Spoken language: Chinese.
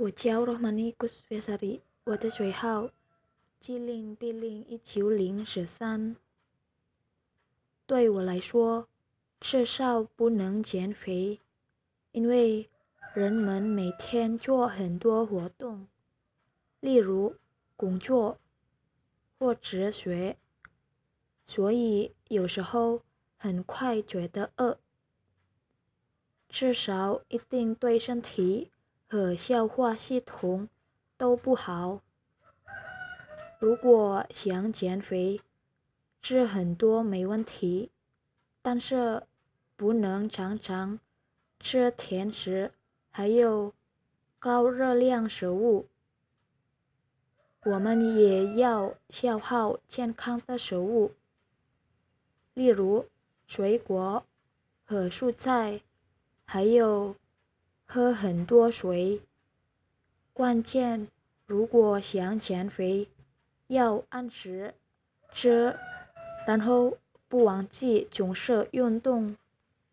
我叫罗曼尼古斯维萨里，我的学号 G 零 B 零一九零十三。对我来说，至少不能减肥，因为人们每天做很多活动，例如工作或哲学，所以有时候很快觉得饿。至少一定对身体和消化系统都不好。如果想减肥，吃很多没问题，但是不能常常吃甜食，还有高热量食物。我们也要消耗健康的食物，例如水果和蔬菜。还有，喝很多水。关键，如果想减肥，要按时吃，然后不忘记总是运动。